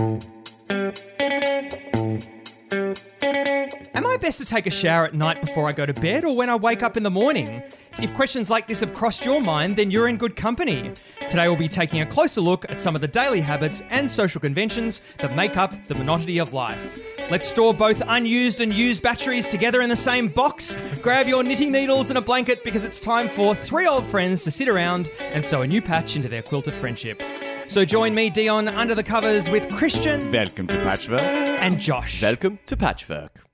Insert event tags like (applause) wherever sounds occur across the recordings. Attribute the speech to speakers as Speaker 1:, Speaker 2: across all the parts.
Speaker 1: Am I best to take a shower at night before I go to bed or when I wake up in the morning? If questions like this have crossed your mind, then you're in good company. Today we'll be taking a closer look at some of the daily habits and social conventions that make up the monotony of life. Let's store both unused and used batteries together in the same box. Grab your knitting needles and a blanket because it's time for three old friends to sit around and sew a new patch into their quilted friendship. So join me, Dion, under the covers with Christian
Speaker 2: Welcome to Patchwork.
Speaker 1: and Josh.
Speaker 3: Welcome to Patchwork.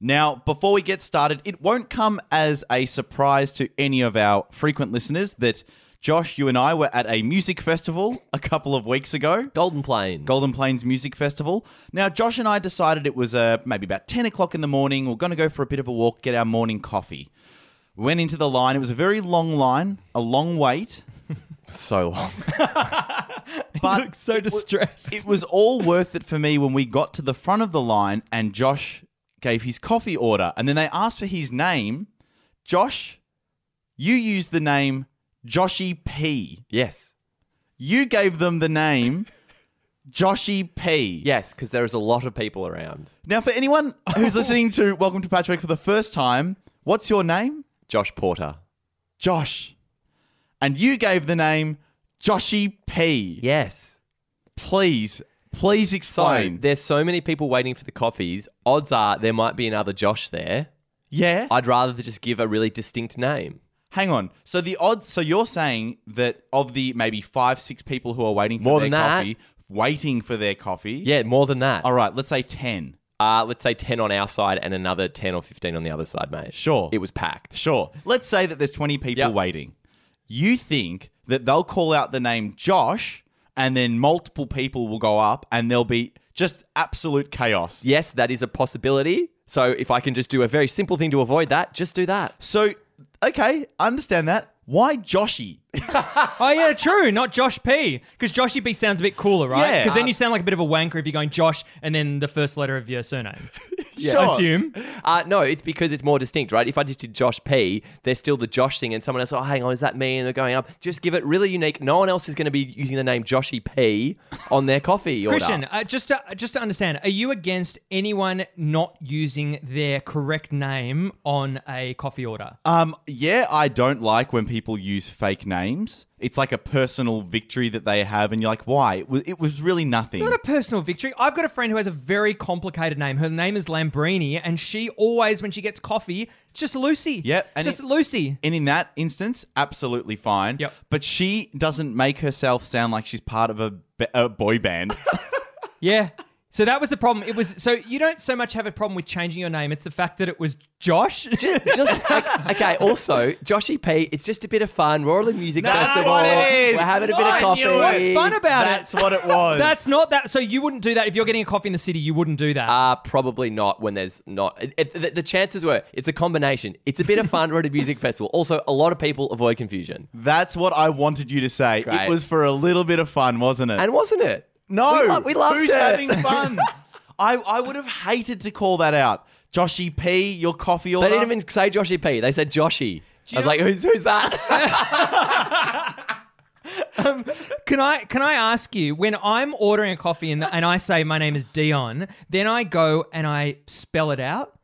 Speaker 2: Now, before we get started, it won't come as a surprise to any of our frequent listeners that Josh, you and I were at a music festival a couple of weeks ago.
Speaker 3: Golden Plains.
Speaker 2: Golden Plains Music Festival. Now, Josh and I decided it was uh, maybe about 10 o'clock in the morning. We're going to go for a bit of a walk, get our morning coffee. We went into the line. It was a very long line, a long wait.
Speaker 3: So long. (laughs)
Speaker 2: But
Speaker 1: looks so
Speaker 2: it wa-
Speaker 1: distressed.
Speaker 2: it was all worth it for me when we got to the front of the line and Josh gave his coffee order. And then they asked for his name. Josh, you used the name Joshy P.
Speaker 3: yes.
Speaker 2: You gave them the name Joshy P.
Speaker 3: Yes, because there is a lot of people around.
Speaker 2: Now, for anyone who's listening to Welcome to Patchwork for the first time, what's your name?
Speaker 3: Josh Porter.
Speaker 2: Josh. And you gave the name Joshy P.
Speaker 3: Yes.
Speaker 2: Please, please
Speaker 3: So
Speaker 2: explain.
Speaker 3: there's so many people waiting for the coffees. Odds are there might be another Josh there.
Speaker 2: yeah.
Speaker 3: I'd rather just give a really distinct name.
Speaker 2: Hang on. So the odds. So you're saying that of the maybe five, six people who are waiting for
Speaker 3: More
Speaker 2: their
Speaker 3: than that.
Speaker 2: coffee, waiting for their coffee.
Speaker 3: Yeah, more than that.
Speaker 2: All right. Let's say ten.
Speaker 3: Uh, let's say 10 on our side and another 10 or 15 on the other side, mate.
Speaker 2: Sure.
Speaker 3: It was packed.
Speaker 2: Sure. Let's say that there's 20 people
Speaker 3: Yep.
Speaker 2: waiting. You think that they'll call out the name Josh, and then multiple people will go up, and there'll be just absolute chaos.
Speaker 3: Yes, that is a possibility. So if I can just do a very simple thing to avoid that, just do that.
Speaker 2: So, okay, understand that. Why Joshy? (laughs)
Speaker 1: Oh yeah, true. Not Josh P. Because Joshy P sounds a bit cooler, right?
Speaker 2: Yeah.
Speaker 1: Because then you sound like a bit of a wanker if you're going Josh and then the first letter of your surname. (laughs)
Speaker 2: Sure.
Speaker 1: I assume.
Speaker 3: Uh, no, it's because it's more distinct, right? If I just did Josh P, there's still the Josh thing, and someone else, oh, hang on, is that me? And they're going up. Just give it really unique. No one else is going to be using the name Joshy P on their coffee order.
Speaker 1: Christian, uh, just to just to understand, are you against anyone not using their correct name on a coffee order?
Speaker 2: Um, yeah, I don't like when people use fake names. It's like a personal victory that they have, and you're like, why? It was, it was really nothing.
Speaker 1: It's not a personal victory. I've got a friend who has a very complicated name. Her name is Lambrini, and she always, when she gets coffee, it's just Lucy.
Speaker 2: Yep,
Speaker 1: it's
Speaker 2: and
Speaker 1: just
Speaker 2: it-
Speaker 1: Lucy.
Speaker 2: and in that instance, absolutely fine.
Speaker 1: Yep.
Speaker 2: But she doesn't make herself sound like she's part of a, a boy band. (laughs)
Speaker 1: Yeah. So that was the problem. It was so you don't so much have a problem with changing your name. It's the fact that it was Josh.
Speaker 3: just (laughs) like, okay. Also, Joshy P. It's just a bit of fun. We're all a music
Speaker 2: That's
Speaker 3: festival.
Speaker 2: what it is.
Speaker 3: We're having a bit of
Speaker 2: I
Speaker 3: coffee.
Speaker 2: knew it.
Speaker 1: What's fun about
Speaker 2: That's
Speaker 1: it?
Speaker 2: what it was. (laughs)
Speaker 1: That's not that. So you wouldn't do that if you're getting a coffee in the city. You wouldn't do that.
Speaker 3: Uh, probably not when there's not. It, it- the, the chances were it's a combination. It's a bit of fun. We're at a music (laughs) festival. Also, a lot of people avoid confusion.
Speaker 2: That's what I wanted you to say.
Speaker 3: Great.
Speaker 2: It was for a little bit of fun, wasn't it?
Speaker 3: And wasn't it?
Speaker 2: No,
Speaker 3: we, lo- we loved
Speaker 2: who's
Speaker 3: it.
Speaker 2: having (laughs) fun? I, I would have hated to call that out. Joshy P, your coffee order.
Speaker 3: They didn't even say Joshy P. They said Joshy. I was like, who's who's that? (laughs)
Speaker 1: Um, can I can I ask you when I'm ordering a coffee and, and I say my name is Dion, then I go and I spell it out,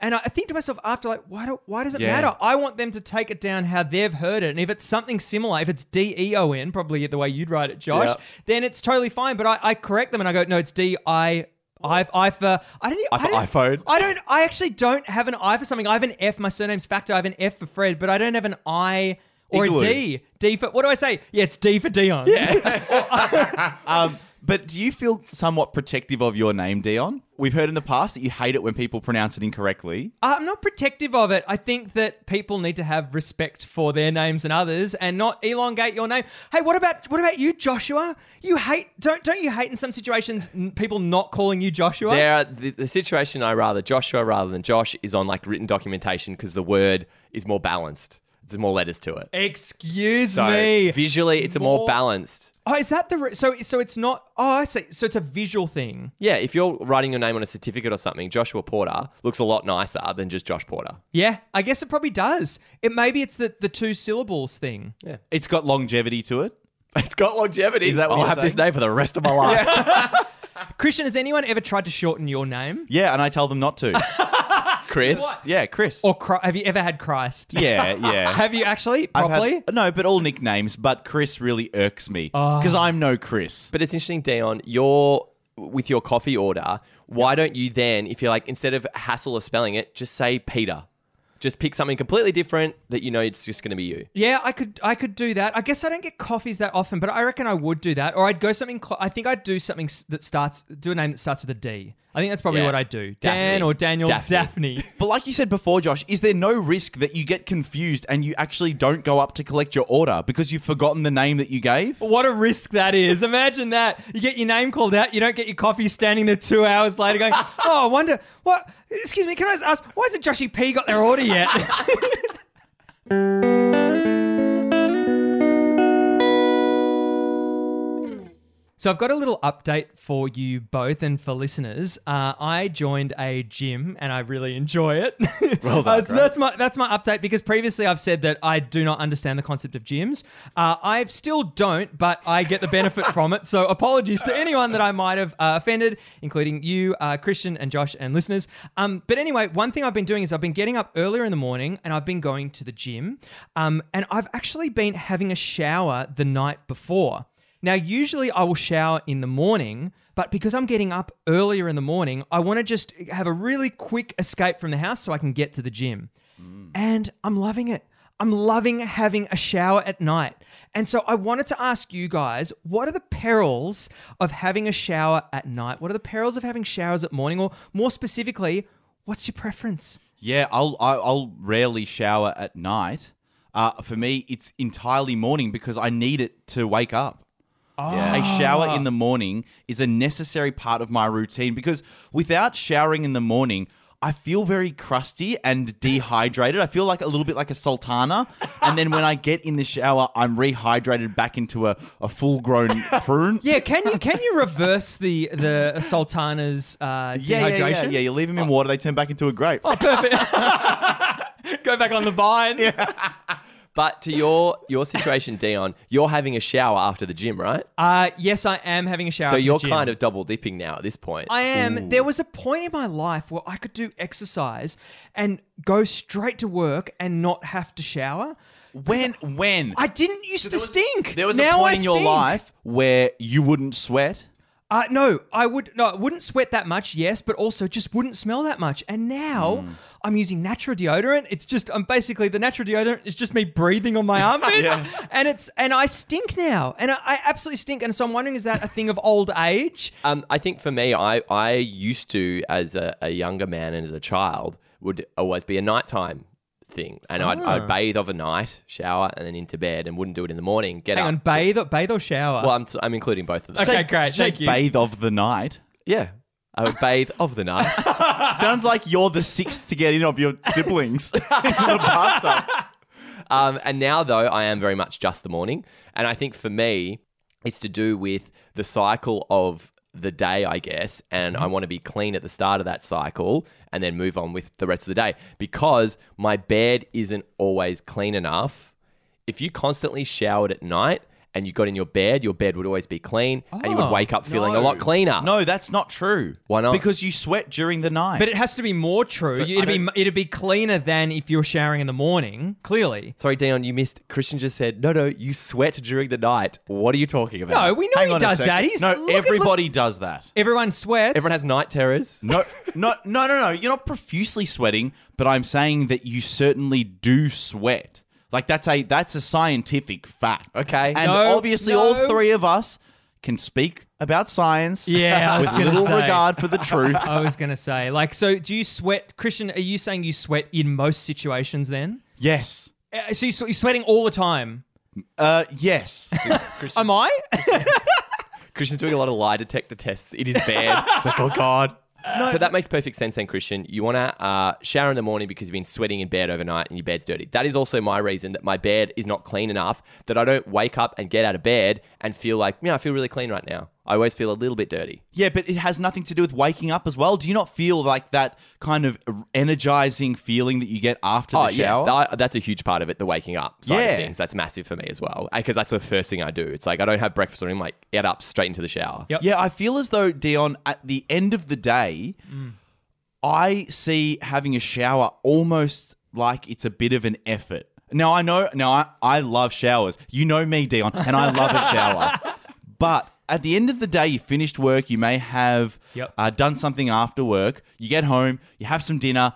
Speaker 1: and I think to myself after like why do why does it
Speaker 2: Yeah.
Speaker 1: matter? I want them to take it down how they've heard it, and if it's something similar, if it's D E O N, probably the way you'd write it, Josh,
Speaker 3: Yeah.
Speaker 1: then it's totally fine. But I, I correct them and I go no, it's D I. I, I for I don't,
Speaker 3: I for
Speaker 1: don't
Speaker 3: iPhone.
Speaker 1: I don't I actually don't have an I for something. I have an F. My surname's Factor. I have an F for Fred, but I don't have an I or
Speaker 2: Igloo.
Speaker 1: a D. D for what do I say? Yeah, it's D for Dion. Yeah. (laughs) (laughs)
Speaker 2: Um, but do you feel somewhat protective of your name, Dion? We've heard in the past that you hate it when people pronounce it incorrectly.
Speaker 1: I'm not protective of it. I think that people need to have respect for their names and others, and not elongate your name. Hey, what about what about you, Joshua? You hate don't don't you hate in some situations n- people not calling you Joshua?
Speaker 3: there, the, the situation I rather Joshua rather than Josh is on like written documentation because the word is more balanced. There's more letters to it.
Speaker 1: Excuse
Speaker 3: So
Speaker 1: me.
Speaker 3: visually, it's a more
Speaker 1: More-
Speaker 3: balanced.
Speaker 1: Oh, is that the re- so? So it's not. Oh, I see. So it's a visual thing.
Speaker 3: Yeah, if you're writing your name on a certificate or something, Joshua Porter looks a lot nicer than just Josh Porter.
Speaker 1: Yeah, I guess it probably does. It maybe it's the the two syllables thing.
Speaker 2: Yeah, it's got longevity to it. (laughs)
Speaker 3: It's got longevity.
Speaker 2: Is that what
Speaker 3: I'll
Speaker 2: you're
Speaker 3: have this
Speaker 2: saying?
Speaker 3: name for the rest of my life. (laughs)
Speaker 1: Christian, has anyone ever tried to shorten your name?
Speaker 2: Yeah, and I tell them not to. (laughs)
Speaker 3: Chris.
Speaker 2: yeah, Chris.
Speaker 1: Or Chri- have you ever had Christ?
Speaker 2: yeah, (laughs) yeah.
Speaker 1: Have you actually
Speaker 2: I've had-
Speaker 1: properly?
Speaker 2: no, but all nicknames. But Chris really irks me because ah. I'm no Chris.
Speaker 3: But it's interesting, Dion, you're with your coffee order. Why don't you then, if you're like, instead of hassle of spelling it, just say Peter? Just pick something completely different that you know it's just going to be you.
Speaker 1: Yeah, I could I could do that. I guess I don't get coffees that often, but I reckon I would do that. Or I'd go something. Cl- I think I'd do something s- that starts do a name that starts with a D. I think that's probably
Speaker 3: Yeah.
Speaker 1: what I'd do. Dan
Speaker 3: Daphne.
Speaker 1: or Daniel
Speaker 3: Daphne.
Speaker 1: Daphne. (laughs)
Speaker 2: But like you said before, Josh, is there no risk that you get confused and you actually don't go up to collect your order because you've forgotten the name that you gave?
Speaker 1: What a risk that is. Imagine that. You get your name called out, you don't get your coffee standing there two hours later going, (laughs) oh, I wonder, what, excuse me, can I just ask, why hasn't Joshy P got their order yet? (laughs) (laughs) So I've got a little update for you both and for listeners. Uh, I joined a gym and I really enjoy it. (laughs)
Speaker 2: Well done,
Speaker 1: Uh, so that's my that's my update because previously I've said that I do not understand the concept of gyms. Uh, I still don't, but I get the benefit from it. So apologies to anyone that I might have uh, offended, including you, uh, Christian, and Josh, and listeners. Um, but anyway, one thing I've been doing is I've been getting up earlier in the morning and I've been going to the gym, um, and I've actually been having a shower the night before. Now, usually I will shower in the morning, but because I'm getting up earlier in the morning, I want to just have a really quick escape from the house so I can get to the gym. And I'm loving it. I'm loving having a shower at night. And so I wanted to ask you guys what are the perils of having a shower at night? What are the perils of having showers at morning? Or more specifically, what's your preference?
Speaker 2: Yeah, I'll I'll rarely shower at night. Uh, for me, it's entirely morning because I need it to wake up. A shower in the morning is a necessary part of my routine because without showering in the morning, I feel very crusty and dehydrated. I feel like a little bit like a sultana. And then when I get in the shower, I'm rehydrated back into a, a full grown (laughs) prune.
Speaker 1: Yeah, can you can you reverse the the sultana's uh,
Speaker 2: Yeah, yeah,
Speaker 1: dehydration?
Speaker 2: yeah, yeah. You leave them in water, they turn back into a grape. Oh, perfect. (laughs) (laughs)
Speaker 1: Go back on the vine.
Speaker 3: But to your your situation, (laughs) Dion, you're having a shower after the gym, right?
Speaker 1: Uh, yes, I am having a shower.
Speaker 3: so
Speaker 1: at
Speaker 3: you're
Speaker 1: gym.
Speaker 3: kind of double dipping now at this point.
Speaker 1: I am. There was a point in my life where I could do exercise and go straight to work and not have to shower.
Speaker 2: When? When?
Speaker 1: I didn't used to stink.
Speaker 2: there was
Speaker 1: now
Speaker 2: a point
Speaker 1: I
Speaker 2: in your
Speaker 1: stink.
Speaker 2: life where you wouldn't sweat.
Speaker 1: Uh, no, I would no, I wouldn't sweat that much. Yes, but also just wouldn't smell that much. And now
Speaker 2: Hmm.
Speaker 1: I'm using natural deodorant. It's just I'm basically the natural deodorant is just me breathing on my (laughs) armpits, and it's and I stink now, and I, I absolutely stink. And so I'm wondering, is that a thing of old age?
Speaker 3: Um, I think for me, I, I used to, as a, a younger man and as a child, would always be a nighttime thing. And I'd,
Speaker 1: Ah.
Speaker 3: I'd bathe overnight, shower, and then into bed and wouldn't do it in the morning. Get
Speaker 1: Hang
Speaker 3: up.
Speaker 1: on, bathe, bathe or shower?
Speaker 3: Well, I'm, I'm including both of them.
Speaker 1: Okay,
Speaker 2: Say-
Speaker 1: great,
Speaker 2: say
Speaker 1: thank you.
Speaker 2: Bathe of the night.
Speaker 3: Yeah. I would bathe of the night. (laughs)
Speaker 2: Sounds like you're the sixth to get in of your siblings (laughs) into the bathtub.
Speaker 3: Um, and now, though, I am very much just the morning. And I think for me, it's to do with the cycle of the day, I guess. And I mm-hmm. want to be clean at the start of that cycle and then move on with the rest of the day because my bed isn't always clean enough. If you constantly showered at night, and you got in your bed, your bed would always be clean, and you would
Speaker 1: Oh,
Speaker 3: wake up feeling a lot cleaner.
Speaker 2: No, that's not true.
Speaker 3: Why not?
Speaker 2: Because you sweat during the night.
Speaker 1: But it has to be more true.
Speaker 3: So
Speaker 1: it'd be
Speaker 3: don't-
Speaker 1: it'd be cleaner than if you're showering in the morning. Clearly,
Speaker 3: Sorry, Dion, you missed. Christian just said, no, no, you sweat during the night. What are you talking about?
Speaker 1: no, we know
Speaker 2: Hang
Speaker 1: he
Speaker 2: on a
Speaker 1: does
Speaker 2: second.
Speaker 1: that. He's
Speaker 2: no,
Speaker 1: look at- look-
Speaker 2: everybody does that.
Speaker 1: everyone sweats.
Speaker 3: Everyone has night terrors.
Speaker 2: No, no, no, no, no. You're not profusely sweating, but I'm saying that you certainly do sweat. Like that's a that's a scientific fact.
Speaker 3: Okay.
Speaker 2: and
Speaker 1: No,
Speaker 2: obviously
Speaker 1: no.
Speaker 2: all three of us can speak about science.
Speaker 1: Yeah, I was
Speaker 2: with
Speaker 1: gonna
Speaker 2: little
Speaker 1: say.
Speaker 2: regard for the truth. (laughs)
Speaker 1: I was gonna say, like, so do you sweat, Christian? Are you saying you sweat in most situations? Then,
Speaker 2: yes.
Speaker 1: uh, so you swe- you're sweating all the time.
Speaker 2: Uh, yes.
Speaker 1: Am I? (laughs)
Speaker 3: Christian's doing a lot of lie detector tests It is bad. It's like, oh God. So that makes perfect sense then, Christian. You want to uh, shower in the morning because you've been sweating in bed overnight and your bed's dirty. That is also my reason that my bed is not clean enough that I don't wake up and get out of bed and feel like, yeah, I feel really clean right now. I always feel a little bit dirty.
Speaker 2: Yeah, but it has nothing to do with waking up as well. Do you not feel like that kind of energizing feeling that you get after the
Speaker 3: Oh yeah,
Speaker 2: shower?
Speaker 3: That- that's a huge part of it. The waking up side
Speaker 2: Yeah.
Speaker 3: of things. That's massive for me as well. Eh, because that's the first thing I do. It's like I don't have breakfast or anything. Like get up straight into the shower.
Speaker 1: Yep.
Speaker 2: Yeah, I feel as though Dion, at the end of the day, mm. I see having a shower almost like it's a bit of an effort. Now I know, now I, I love showers. You know me, Dion, and I love a shower. (laughs) But at the end of the day, you finished work. You may have
Speaker 1: Yep.
Speaker 2: uh, done something after work. You get home, you have some dinner.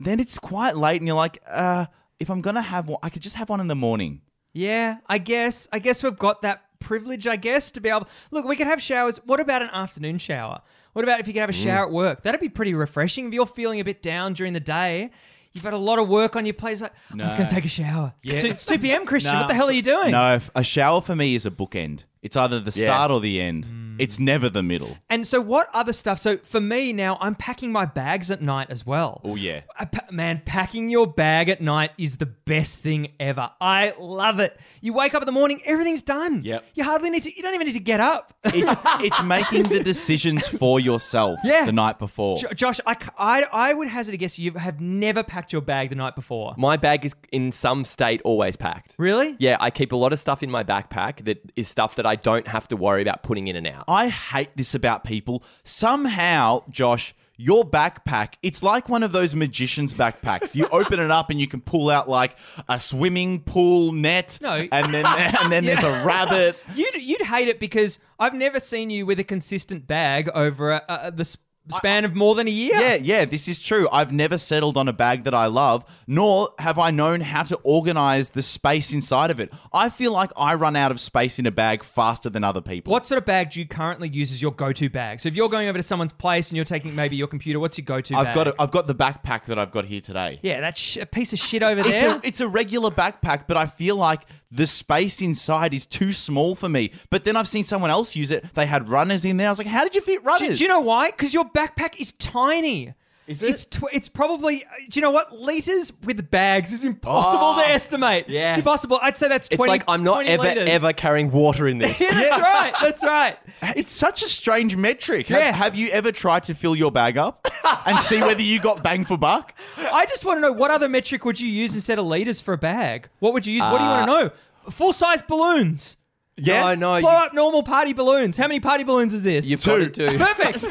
Speaker 2: Then it's quite late, and you're like, uh, if I'm gonna have one, I could just have one in the morning.
Speaker 1: Yeah, I guess. I guess we've got that privilege, I guess, to be able. Look, we can have showers. What about an afternoon shower? What about if you could have a shower at work? That'd be pretty refreshing. If you're feeling a bit down during the day, you've got a lot of work on your plate. It's like, I'm just going to take a shower.
Speaker 2: Yeah.
Speaker 1: It's, two, it's 2 p.m., Christian. (laughs) What the hell are you doing?
Speaker 2: No, a shower for me is a bookend. It's either the
Speaker 3: Yeah.
Speaker 2: start or the end. Mm. It's never the middle.
Speaker 1: And so, what other stuff? So, for me now, I'm packing my bags at night as well.
Speaker 2: Oh yeah.
Speaker 1: I pa- man, packing your bag at night is the best thing ever. I love it. You wake up in the morning, everything's done.
Speaker 2: Yep.
Speaker 1: You hardly need to. You don't even need to get up.
Speaker 2: It, (laughs) it's making the decisions for yourself
Speaker 1: Yeah.
Speaker 2: the night before.
Speaker 1: Jo- Josh, I, c- I, I would hazard a guess you have never packed your bag the night before.
Speaker 3: My bag is in some state always packed.
Speaker 1: Really?
Speaker 3: Yeah, I keep a lot of stuff in my backpack that is stuff that I don't have to worry about putting in and out.
Speaker 2: I hate this about people. Somehow, Josh, your backpack, it's like one of those magician's backpacks. You (laughs) open it up and you can pull out like a swimming pool net.
Speaker 1: No.
Speaker 2: And then and then there's a (laughs) rabbit.
Speaker 1: You'd, you'd hate it because I've never seen you with a consistent bag over a, a, the span of more than a year.
Speaker 2: Yeah, yeah, this is true. I've never settled on a bag that I love, nor have I known how to organize the space inside of it. I feel like I run out of space in a bag faster than other people.
Speaker 1: What sort of bag do you currently use as your go-to bag? So if you're going over to someone's place and you're taking maybe your computer, what's your go-to
Speaker 2: I've
Speaker 1: bag?
Speaker 2: got a, I've got the backpack that I've got here today.
Speaker 1: yeah, that sh- a piece of shit over
Speaker 2: It's
Speaker 1: there.
Speaker 2: a, it's a regular backpack, but I feel like the space inside is too small for me. But then I've seen someone else use it. They had runners in there. I was like, how did you fit runners?
Speaker 1: do, do you know why? Because your backpack is tiny.
Speaker 2: Is it?
Speaker 1: It's tw- it's probably. Uh, do you know what? Liters with bags is impossible ah, to
Speaker 3: Oh,
Speaker 1: estimate.
Speaker 3: yes.
Speaker 1: impossible. I'd say that's
Speaker 3: It's
Speaker 1: twenty.
Speaker 3: like I'm not
Speaker 1: 20
Speaker 3: ever
Speaker 1: liters.
Speaker 3: ever carrying water in this. (laughs)
Speaker 1: Yeah, that's right. That's right. (laughs)
Speaker 2: It's such a strange metric. Have,
Speaker 1: Yeah.
Speaker 2: have you ever tried to fill your bag up (laughs) and see whether you got bang for buck?
Speaker 1: I just want to know what other metric would you use instead of liters for a bag? What would you use? what do you want to uh, know? Full size balloons.
Speaker 2: Yeah.
Speaker 3: No, no,
Speaker 1: Blow
Speaker 3: you,
Speaker 1: up normal party balloons. How many party balloons is this?
Speaker 3: you've got to
Speaker 2: Two.
Speaker 3: do.
Speaker 1: Perfect.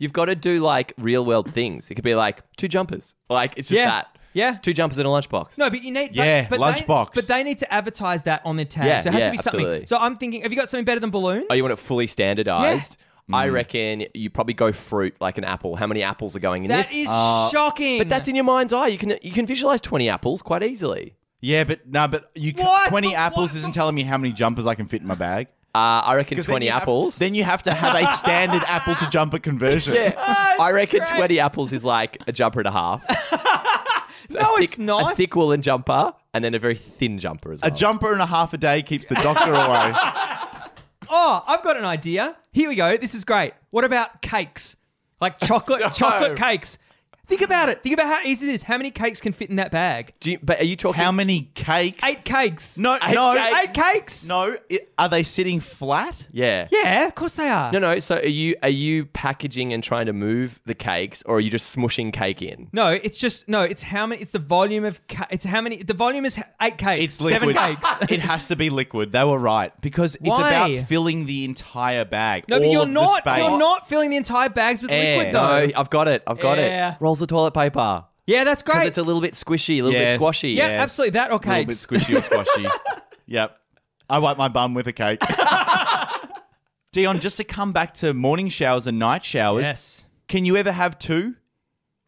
Speaker 3: You've got to do like real world things. It could be like two jumpers. Like it's just
Speaker 1: Yeah.
Speaker 3: that.
Speaker 1: Yeah.
Speaker 3: Two jumpers in a lunchbox.
Speaker 1: No, but you need
Speaker 2: Yeah,
Speaker 1: but, but they-
Speaker 2: lunchbox.
Speaker 1: but they need to advertise that on their tag.
Speaker 3: Yeah,
Speaker 1: so it has
Speaker 3: yeah,
Speaker 1: to be something.
Speaker 3: absolutely.
Speaker 1: So I'm thinking, have you got something better than balloons?
Speaker 3: Oh, you want it fully standardized? I
Speaker 2: Mm.
Speaker 3: reckon you probably go fruit like an apple. How many apples are going in
Speaker 1: That
Speaker 3: this?
Speaker 1: is
Speaker 2: Uh,
Speaker 1: shocking.
Speaker 3: but that's in your mind's eye. You can you can visualize twenty apples quite easily.
Speaker 2: Yeah, but no, but you ca-
Speaker 1: What?
Speaker 2: 20
Speaker 1: But
Speaker 2: apples
Speaker 1: what?
Speaker 2: isn't telling me how many jumpers I can fit in my bag.
Speaker 3: Uh, I reckon
Speaker 2: 'Cause then
Speaker 3: twenty
Speaker 2: have-
Speaker 3: apples.
Speaker 2: then you have to have a standard apple to jumper conversion.
Speaker 3: yeah, (laughs) I reckon
Speaker 1: great.
Speaker 3: twenty apples is like a jumper and a half. (laughs)
Speaker 1: no,
Speaker 3: a thick,
Speaker 1: it's not.
Speaker 3: A thick woolen jumper and then a very thin jumper as well.
Speaker 2: A jumper and a half a day keeps the doctor (laughs) away.
Speaker 1: Oh, I've got an idea. Here we go. This is great. What about cakes? Like chocolate,
Speaker 3: No.
Speaker 1: chocolate cakes. Think about it. Think about how easy it is. How many cakes can fit in that bag?
Speaker 3: Do you, but are you talking?
Speaker 2: How many cakes?
Speaker 1: Eight cakes.
Speaker 2: No,
Speaker 3: Eight
Speaker 2: no.
Speaker 3: cakes.
Speaker 1: Eight cakes.
Speaker 2: No, i- are they sitting flat?
Speaker 3: yeah.
Speaker 1: Yeah, of course they are.
Speaker 3: No, no. So are you are you packaging and trying to move the cakes, or are you just smushing cake in?
Speaker 1: No, it's just no. It's how many? It's the volume of. Ca- it's how many? The volume is eight cakes.
Speaker 2: It's liquid.
Speaker 1: Seven cakes. (laughs)
Speaker 2: it has to be liquid. They were right because it's
Speaker 1: Why?
Speaker 2: about filling the entire bag.
Speaker 1: no, but
Speaker 2: all
Speaker 1: you're
Speaker 2: of the
Speaker 1: not.
Speaker 2: space.
Speaker 1: You're not filling the entire bags with
Speaker 2: Air.
Speaker 1: liquid though.
Speaker 3: No, I've got it. I've got
Speaker 1: Yeah.
Speaker 3: it. Rolls of toilet paper.
Speaker 1: Yeah, that's
Speaker 3: Because
Speaker 1: great.
Speaker 3: it's a little bit squishy, a little
Speaker 2: Yes.
Speaker 3: bit squashy.
Speaker 1: yeah,
Speaker 2: yes.
Speaker 1: absolutely. That or
Speaker 2: A little bit
Speaker 1: cakes.
Speaker 2: squishy or squashy. (laughs) yep. I wipe my bum with a cake. (laughs) Dion, just to come back to morning showers and night showers,
Speaker 1: Yes.
Speaker 2: can you ever have two?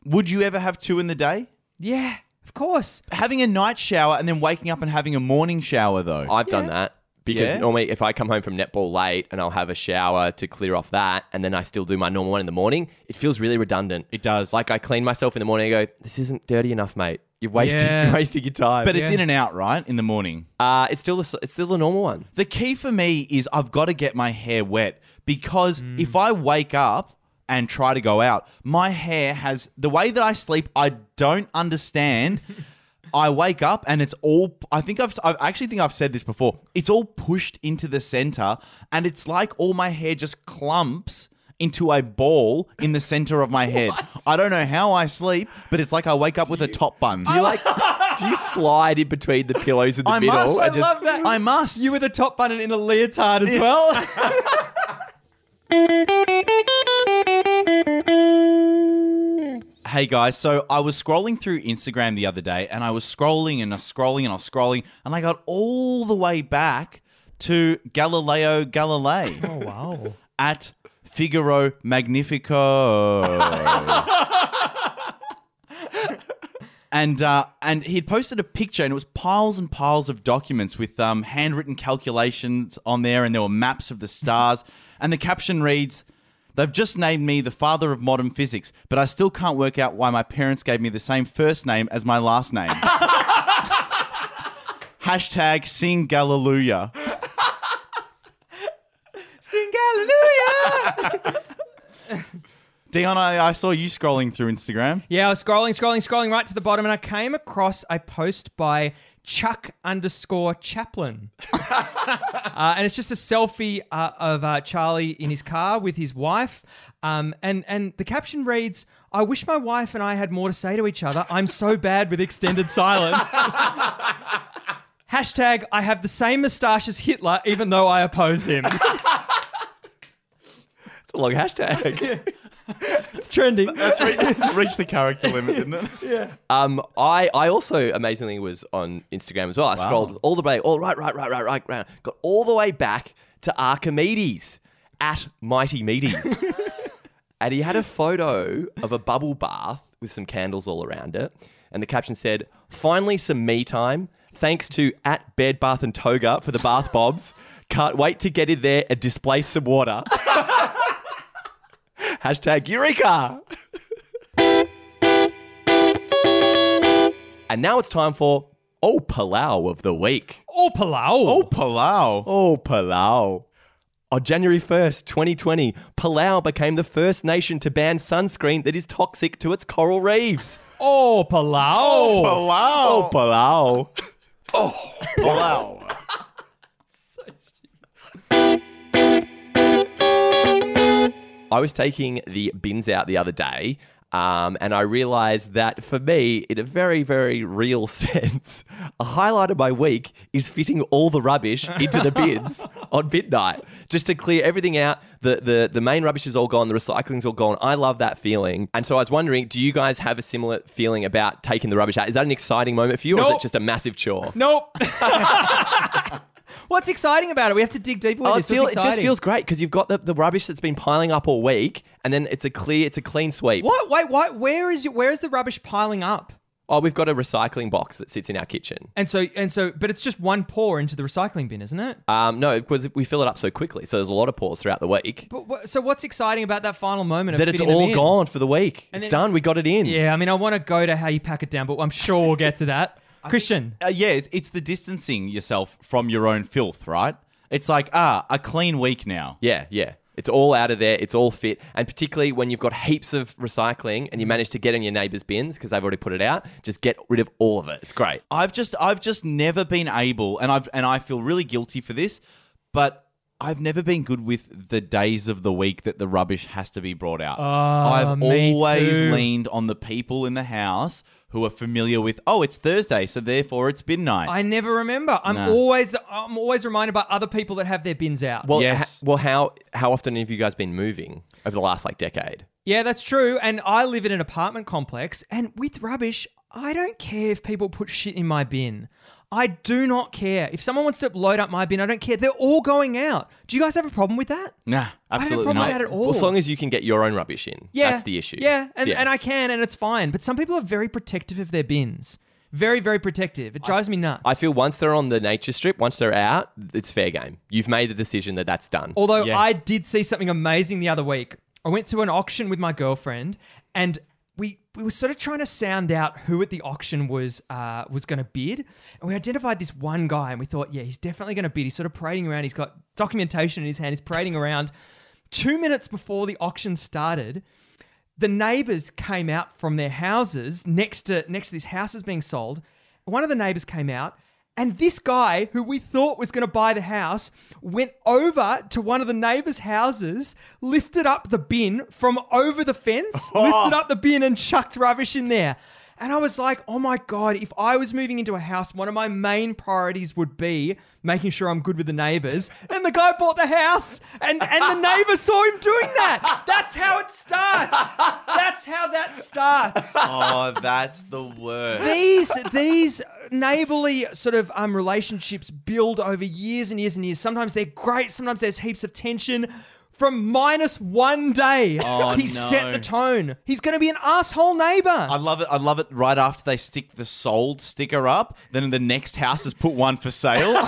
Speaker 2: Would you ever have two in the day?
Speaker 1: Yeah, of course.
Speaker 2: Having a night shower and then waking up and having a morning shower, though.
Speaker 3: I've done that. Because
Speaker 2: Yeah?
Speaker 3: normally, if I come home from netball late and I'll have a shower to clear off that, and then I still do my normal one in the morning, it feels really redundant.
Speaker 2: It does.
Speaker 3: Like I clean myself in the morning, and go, "This isn't dirty enough, mate. You're wasting,
Speaker 1: Yeah.
Speaker 3: you're (laughs) wasting your time."
Speaker 2: but it's
Speaker 1: Yeah.
Speaker 2: in and out, right? In the morning.
Speaker 3: uh, it's still the, it's still the normal one.
Speaker 2: The key for me is I've got to get my hair wet because
Speaker 1: Mm.
Speaker 2: if I wake up and try to go out, my hair has the way that I sleep, I don't understand. (laughs) I wake up and it's all. I think I've. I actually think I've said this before. It's all pushed into the center, and it's like all my hair just clumps into a ball in the center of my head. I don't know how I sleep, but it's like I wake up with a top bun.
Speaker 3: Do you like? do you slide in between the pillows in the
Speaker 2: I
Speaker 3: middle?
Speaker 2: must.
Speaker 3: and
Speaker 2: I
Speaker 3: just,
Speaker 1: love that.
Speaker 2: I must.
Speaker 1: You with a top bun and in a leotard as well. (laughs)
Speaker 2: Hey guys, so I was scrolling through Instagram the other day and I was scrolling and I was scrolling and I was scrolling and I got all the way back to Galileo Galilei (laughs)
Speaker 1: oh wow.
Speaker 2: at Figaro Magnifico. (laughs) and uh, and he'd posted a picture and it was piles and piles of documents with um, handwritten calculations on there and there were maps of the stars (laughs) and the caption reads They've just named me the father of modern physics, but I still can't work out why my parents gave me the same first name as my last name. (laughs) Hashtag sing Galileah.
Speaker 1: Sing. (laughs)
Speaker 2: Dion, I, I saw you scrolling through Instagram.
Speaker 1: yeah, I was scrolling, scrolling, scrolling right to the bottom, and I came across a post by Chuck underscore Chaplin. (laughs) uh, and it's just a selfie uh, of uh, Charlie in his car with his wife. Um, and, and the caption reads, I wish my wife and I had more to say to each other. I'm so bad with extended silence. (laughs) Hashtag, I have the same moustache as Hitler, even though I oppose him. (laughs)
Speaker 3: It's a long hashtag. (laughs)
Speaker 1: it's trending.
Speaker 2: That's re- (laughs) reached the character limit, didn't it? (laughs) Yeah.
Speaker 3: Um, I, I also amazingly was on Instagram as well. I scrolled all the way, all right, right, right, right, right, right, got all the way back to Archimedes at Mighty Meaties, and he had a photo of a bubble bath with some candles all around it, and the caption said, "Finally, some me time. Thanks to at Bed Bath and Toga for the bath bobs. Can't wait to get in there and displace some water." Hashtag Eureka! and now it's time for Oh Palau of the Week.
Speaker 1: Oh, Palau.
Speaker 2: Oh, Palau.
Speaker 3: Oh Palau. On January 1st, 2020, Palau became the first nation to ban sunscreen that is toxic to its coral reefs.
Speaker 1: Oh, Palau.
Speaker 2: Oh, Palau.
Speaker 3: Oh, Palau.
Speaker 2: Oh, Palau.
Speaker 3: I was taking the bins out the other day, um, and I realized that for me, in a very, very real (laughs) sense, a highlight of my week is fitting all the rubbish into the bins (laughs) on midnight, just to clear everything out. The, the the main rubbish is all gone, the recycling's all gone. I love that feeling. And so I was wondering, do you guys have a similar feeling about taking the rubbish out? Is that an exciting moment for you, or is it just a massive chore?
Speaker 1: Nope. (laughs) What's exciting about it? We have to dig deeper with
Speaker 3: Oh, it,
Speaker 1: this.
Speaker 3: Feel, it just feels great because you've got the, the rubbish that's been piling up all week, and then it's a clear, it's a clean sweep.
Speaker 1: What? Wait, what? Where is your, where is the rubbish piling up?
Speaker 3: Oh, we've got a recycling box that sits in our kitchen.
Speaker 1: And so and so, but it's just one pour into the recycling bin, isn't it?
Speaker 3: Um, no, because we fill it up so quickly, so there's a lot of pours throughout the week.
Speaker 1: But what, so what's exciting about that final moment? Of
Speaker 3: That it's
Speaker 1: fitting them
Speaker 3: all
Speaker 1: in?
Speaker 3: gone for the week.
Speaker 1: And
Speaker 3: it's
Speaker 1: then-
Speaker 3: done. We got it in.
Speaker 1: Yeah, I mean, I want to go to how you pack it down, but I'm sure we'll get to that. Christian,
Speaker 2: Uh, yeah, it's, it's the distancing yourself from your own filth, right? It's like, ah, a clean week now.
Speaker 3: yeah, yeah. It's all out of there. It's all fit, and particularly when you've got heaps of recycling and you manage to get in your neighbour's bins because they've already put it out. Just get rid of all of it. It's great.
Speaker 2: I've just I've just never been able and I've and I feel really guilty for this, but I've never been good with the days of the week that the rubbish has to be brought out. I've
Speaker 1: me
Speaker 2: always
Speaker 1: too.
Speaker 2: leaned on the people in the house who are familiar with, oh, it's Thursday, so therefore it's bin night.
Speaker 1: I never remember. I'm
Speaker 2: Nah.
Speaker 1: always I'm always reminded by other people that have their bins out.
Speaker 3: Well,
Speaker 2: Yes.
Speaker 3: ha- well, how how often have you guys been moving over the last like decade?
Speaker 1: Yeah, that's true. And I live in an apartment complex, and with rubbish, I don't care if people put shit in my bin. I do not care. If someone wants to load up my bin, I don't care. They're all going out. Do you guys have a problem with that?
Speaker 2: nah,
Speaker 1: I don't have a
Speaker 2: absolutely
Speaker 1: problem
Speaker 2: not.
Speaker 1: with that at all.
Speaker 3: Well, as long as you can get your own rubbish in.
Speaker 1: yeah,
Speaker 3: That's the issue.
Speaker 1: Yeah, and,
Speaker 3: Yeah.
Speaker 1: and I can, and it's fine. But some people are very protective of their bins. Very, very protective. It drives me nuts.
Speaker 3: I feel once they're on the nature strip, once they're out, it's fair game. You've made the decision that that's done.
Speaker 1: Although
Speaker 2: Yeah.
Speaker 1: I did see something amazing the other week. I went to an auction with my girlfriend, and we we were sort of trying to sound out who at the auction was uh, was going to bid, and we identified this one guy, and we thought, yeah, he's definitely going to bid. He's sort of parading around. He's got documentation in his hand. He's parading around. Two minutes before the auction started, the neighbors came out from their houses next to next to this house is being sold, one of the neighbors came out. And this guy, who we thought was going to buy the house, went over to one of the neighbors' houses, lifted up the bin from over the fence, (laughs) oh. lifted up the bin, and chucked rubbish in there. And I was like, oh my God, if I was moving into a house, one of my main priorities would be making sure I'm good with the neighbors. And the guy bought the house, and, and the neighbor saw him doing that. That's how it starts. That's how that starts.
Speaker 2: Oh, that's the worst.
Speaker 1: These these neighborly sort of um relationships build over years and years and years. Sometimes they're great, sometimes there's heaps of tension. From minus one day,
Speaker 2: Oh,
Speaker 1: he set the tone. He's going to be an asshole neighbor.
Speaker 2: I love it. I love it. Right after they stick the sold sticker up, then the next house has put one for sale. (laughs)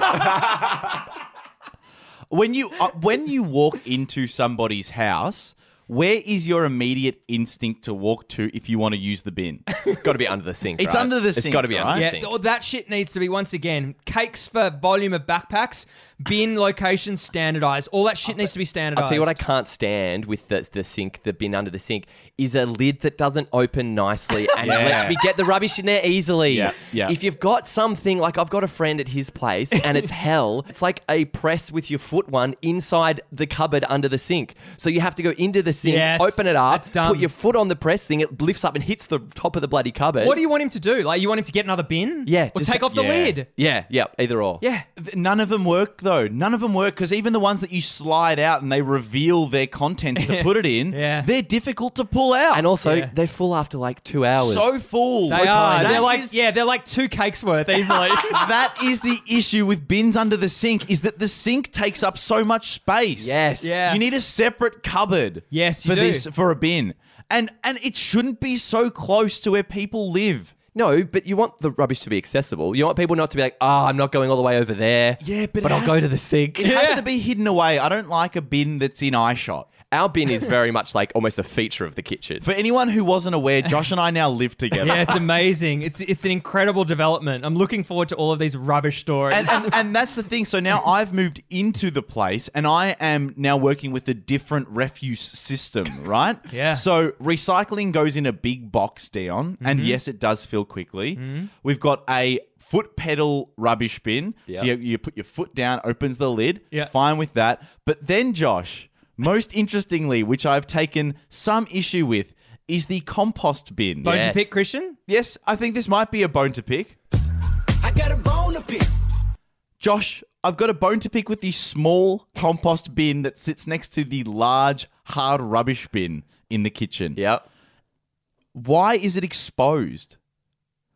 Speaker 2: when you uh, when you walk into somebody's house, where is your immediate instinct to walk to if you want to use the bin?
Speaker 3: It's got to be under the sink.
Speaker 2: It's
Speaker 3: right?
Speaker 2: under the
Speaker 3: It's
Speaker 2: sink,
Speaker 3: got to be under the
Speaker 1: yeah,
Speaker 3: sink.
Speaker 1: th- that shit needs to be once again cakes for volume of backpacks, bin location standardized. All that shit needs to be standardized.
Speaker 3: I'll tell you what I can't stand with the, the sink, the bin under the sink, is a lid that doesn't open nicely (laughs) and
Speaker 2: Yeah.
Speaker 3: lets me get the rubbish in there easily.
Speaker 2: Yeah, yeah.
Speaker 3: If you've got something, like I've got a friend at his place (laughs) and it's hell, it's like a press with your foot one inside the cupboard under the sink. So you have to go into the sink,
Speaker 1: Yeah, it's-
Speaker 3: open it up,
Speaker 1: it's dumb.
Speaker 3: put your foot on the press thing, it lifts up and hits the top of the bloody cupboard.
Speaker 1: What do you want him to do? Like, you want him to get another bin?
Speaker 3: Yeah,
Speaker 1: Or
Speaker 3: just-
Speaker 1: take off the
Speaker 2: yeah.
Speaker 1: lid?
Speaker 3: Yeah, yeah, either or.
Speaker 1: Yeah.
Speaker 2: Th- None of them work though. None of them work because even the ones that you slide out and they reveal their contents to (laughs) put it in,
Speaker 1: Yeah.
Speaker 2: they're difficult to pull out.
Speaker 3: And also,
Speaker 1: Yeah.
Speaker 3: they're full after like two hours.
Speaker 2: so full.
Speaker 1: They are.
Speaker 2: That
Speaker 1: They're like,
Speaker 2: is-
Speaker 1: yeah, they're like two cakes worth easily. (laughs)
Speaker 2: that is the issue with bins under the sink is that the sink takes up so much space.
Speaker 3: Yes.
Speaker 1: Yeah.
Speaker 2: You need a separate cupboard.
Speaker 1: Yes, you
Speaker 2: for
Speaker 1: do.
Speaker 2: this for a bin. And and it shouldn't be so close to where people live.
Speaker 3: No, but you want the rubbish to be accessible. You want people not to be like, oh, I'm not going all the way over there.
Speaker 2: Yeah, but it
Speaker 3: but I'll
Speaker 2: has
Speaker 3: go
Speaker 2: to-
Speaker 3: to the sink.
Speaker 2: It has to be hidden away. I don't like a bin that's in eye shot.
Speaker 3: Our bin is very much like almost a feature of the kitchen.
Speaker 2: For anyone who wasn't aware, Josh and I now live together.
Speaker 1: yeah, it's amazing. It's it's an incredible development. I'm looking forward to all of these rubbish stories.
Speaker 2: And, and, and that's the thing. So now I've moved into the place and I am now working with a different refuse system, right?
Speaker 1: Yeah.
Speaker 2: So recycling goes in a big box down, and
Speaker 1: Mm-hmm.
Speaker 2: yes, it does fill quickly. We've got a foot pedal rubbish bin.
Speaker 3: Yeah.
Speaker 2: So you, you put your foot down, opens the lid.
Speaker 1: Yeah.
Speaker 2: Fine with that. But then, Josh, most interestingly, which I've taken some issue with, is the compost bin.
Speaker 1: Bone to
Speaker 3: Yes.
Speaker 1: pick, Christian?
Speaker 2: Yes, I think this might be a bone to pick.
Speaker 4: I got a bone to pick.
Speaker 2: Josh, I've got a bone to pick with the small compost bin that sits next to the large hard rubbish bin in the kitchen.
Speaker 3: Yep.
Speaker 2: Why is it exposed?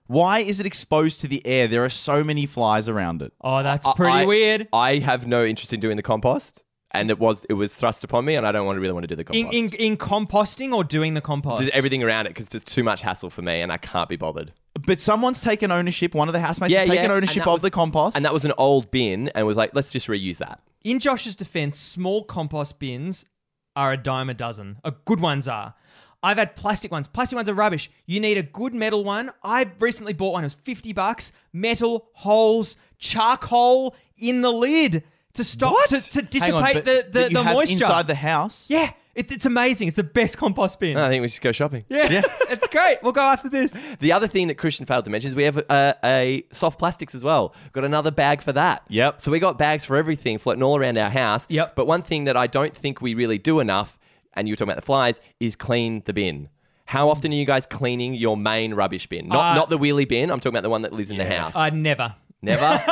Speaker 2: Why is it exposed to the air? There are so many flies around it.
Speaker 1: Oh, that's pretty
Speaker 3: I-
Speaker 1: weird.
Speaker 3: I have no interest in doing the compost, and it was it was thrust upon me, and I don't want to really want to do the
Speaker 1: In,
Speaker 3: compost.
Speaker 1: in in composting or doing the compost?
Speaker 3: Just everything around it because it's too much hassle for me, and I can't be bothered.
Speaker 2: But someone's taken ownership. One of the housemates has taken
Speaker 3: and
Speaker 2: ownership
Speaker 3: that
Speaker 2: of
Speaker 3: was-
Speaker 2: the compost.
Speaker 3: and that was an old bin, and was like, let's just reuse that.
Speaker 1: In Josh's defense, small compost bins are a dime a dozen. A good ones are. I've had plastic ones. Plastic ones are rubbish. You need a good metal one. I recently bought one. It was 50 bucks. Metal, holes, charcoal in the lid to stop,
Speaker 2: What?
Speaker 1: to, to dissipate
Speaker 2: on, but-
Speaker 1: the, the,
Speaker 2: but you
Speaker 1: the
Speaker 2: have
Speaker 1: moisture.
Speaker 2: inside the house.
Speaker 1: yeah, it, it's amazing. It's the best compost bin.
Speaker 3: I think we should go shopping.
Speaker 1: yeah,
Speaker 2: Yeah. (laughs)
Speaker 1: it's great. We'll go after this. (laughs)
Speaker 3: The other thing that Christian failed to mention is we have a, a soft plastics as well. Got another bag for that.
Speaker 2: Yep.
Speaker 3: So we got bags for everything floating all around our house.
Speaker 1: Yep.
Speaker 3: But one thing that I don't think we really do enough, and you were talking about the flies, is clean the bin. How often are you guys cleaning your main rubbish bin? Not
Speaker 1: Uh,
Speaker 3: not the wheelie bin. I'm talking about the one that lives in the house.
Speaker 1: I never.
Speaker 3: Never. (laughs)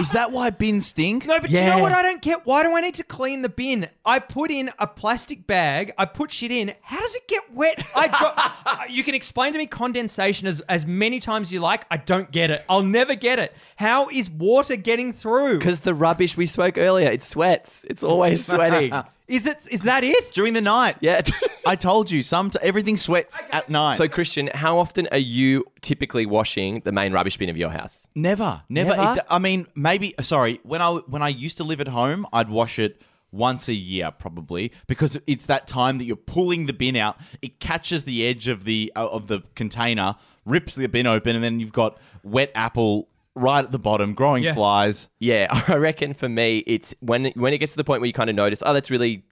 Speaker 2: Is that why bins stink?
Speaker 1: No, but you
Speaker 3: Yeah.
Speaker 1: know what I don't get? Why do I need to clean the bin? I put in a plastic bag, I put shit in. How does it get wet? I Uh, (laughs) you can explain to me condensation as, as many times as you like. I don't get it. I'll never get it. How is water getting through?
Speaker 3: Because the rubbish we spoke earlier, it sweats. It's always sweating. (laughs)
Speaker 1: Is it is that it?
Speaker 2: During the night.
Speaker 3: yeah. (laughs)
Speaker 2: I told you, some everything sweats at night.
Speaker 3: so, Christian, how often are you typically washing the main rubbish bin of your house?
Speaker 2: Never, never.
Speaker 3: Never?
Speaker 2: It- I mean, maybe. Sorry, when I when I used to live at home, I'd wash it once a year probably because it's that time that you're pulling the bin out. It catches the edge of the uh, of the container, rips the bin open, and then you've got wet apple right at the bottom, growing
Speaker 1: Yeah.
Speaker 2: flies.
Speaker 3: Yeah, (laughs) I reckon for me, it's when when it gets to the point where you kind of notice, oh, that's really